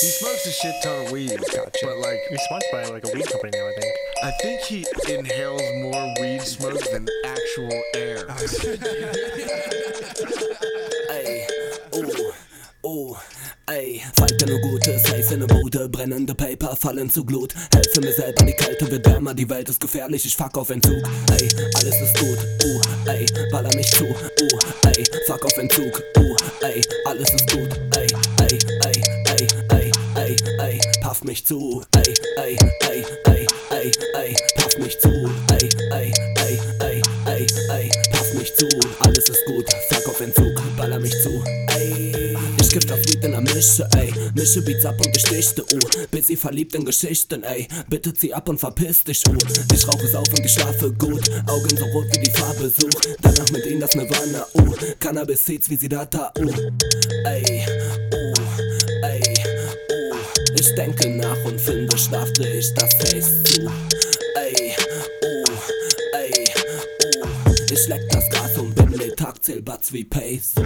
He smokes a shit ton of weed, Gotcha. but like He's sponsored by like a weed company now, I think. I think he inhales more weed smoke than actual air. Ey, oh, oh, ey. Zeig dir nur Gutes, Haze in der Bude, brennende Paper fallen zu Glut. Helfe mir selber, die Kälte wird wärmer, die Welt ist gefährlich, ich fuck auf Entzug. Ey, alles ist gut, uh, ey, baller mich zu, uh, ey, fuck auf Entzug, uh, ey, alles ist gut, paff mich zu, ey, ey, ey, ey, ey, ey, paff mich zu, ey, ey, ey, ey, ey, ey, paff mich zu, alles ist gut, fuck auf Entzug, baller mich zu, ey. Ich geb das Lied in der Mische, ey, mische Beats ab und Gestichte, uh, bin sie verliebt in Geschichten, ey, bitte zieh ab und verpiss dich, uh, ich rauche es auf und ich schlafe gut, Augen so rot wie die Farbe such, danach mit ihnen das Nirvana, uh, Cannabis Seeds wie sie Data, uh, ey, ich denke nach und finde, schlafte ich das Face zu, ey, uh, ey, uh, ich leck das Gras und bin Letag, zähl Batz wie Pesos.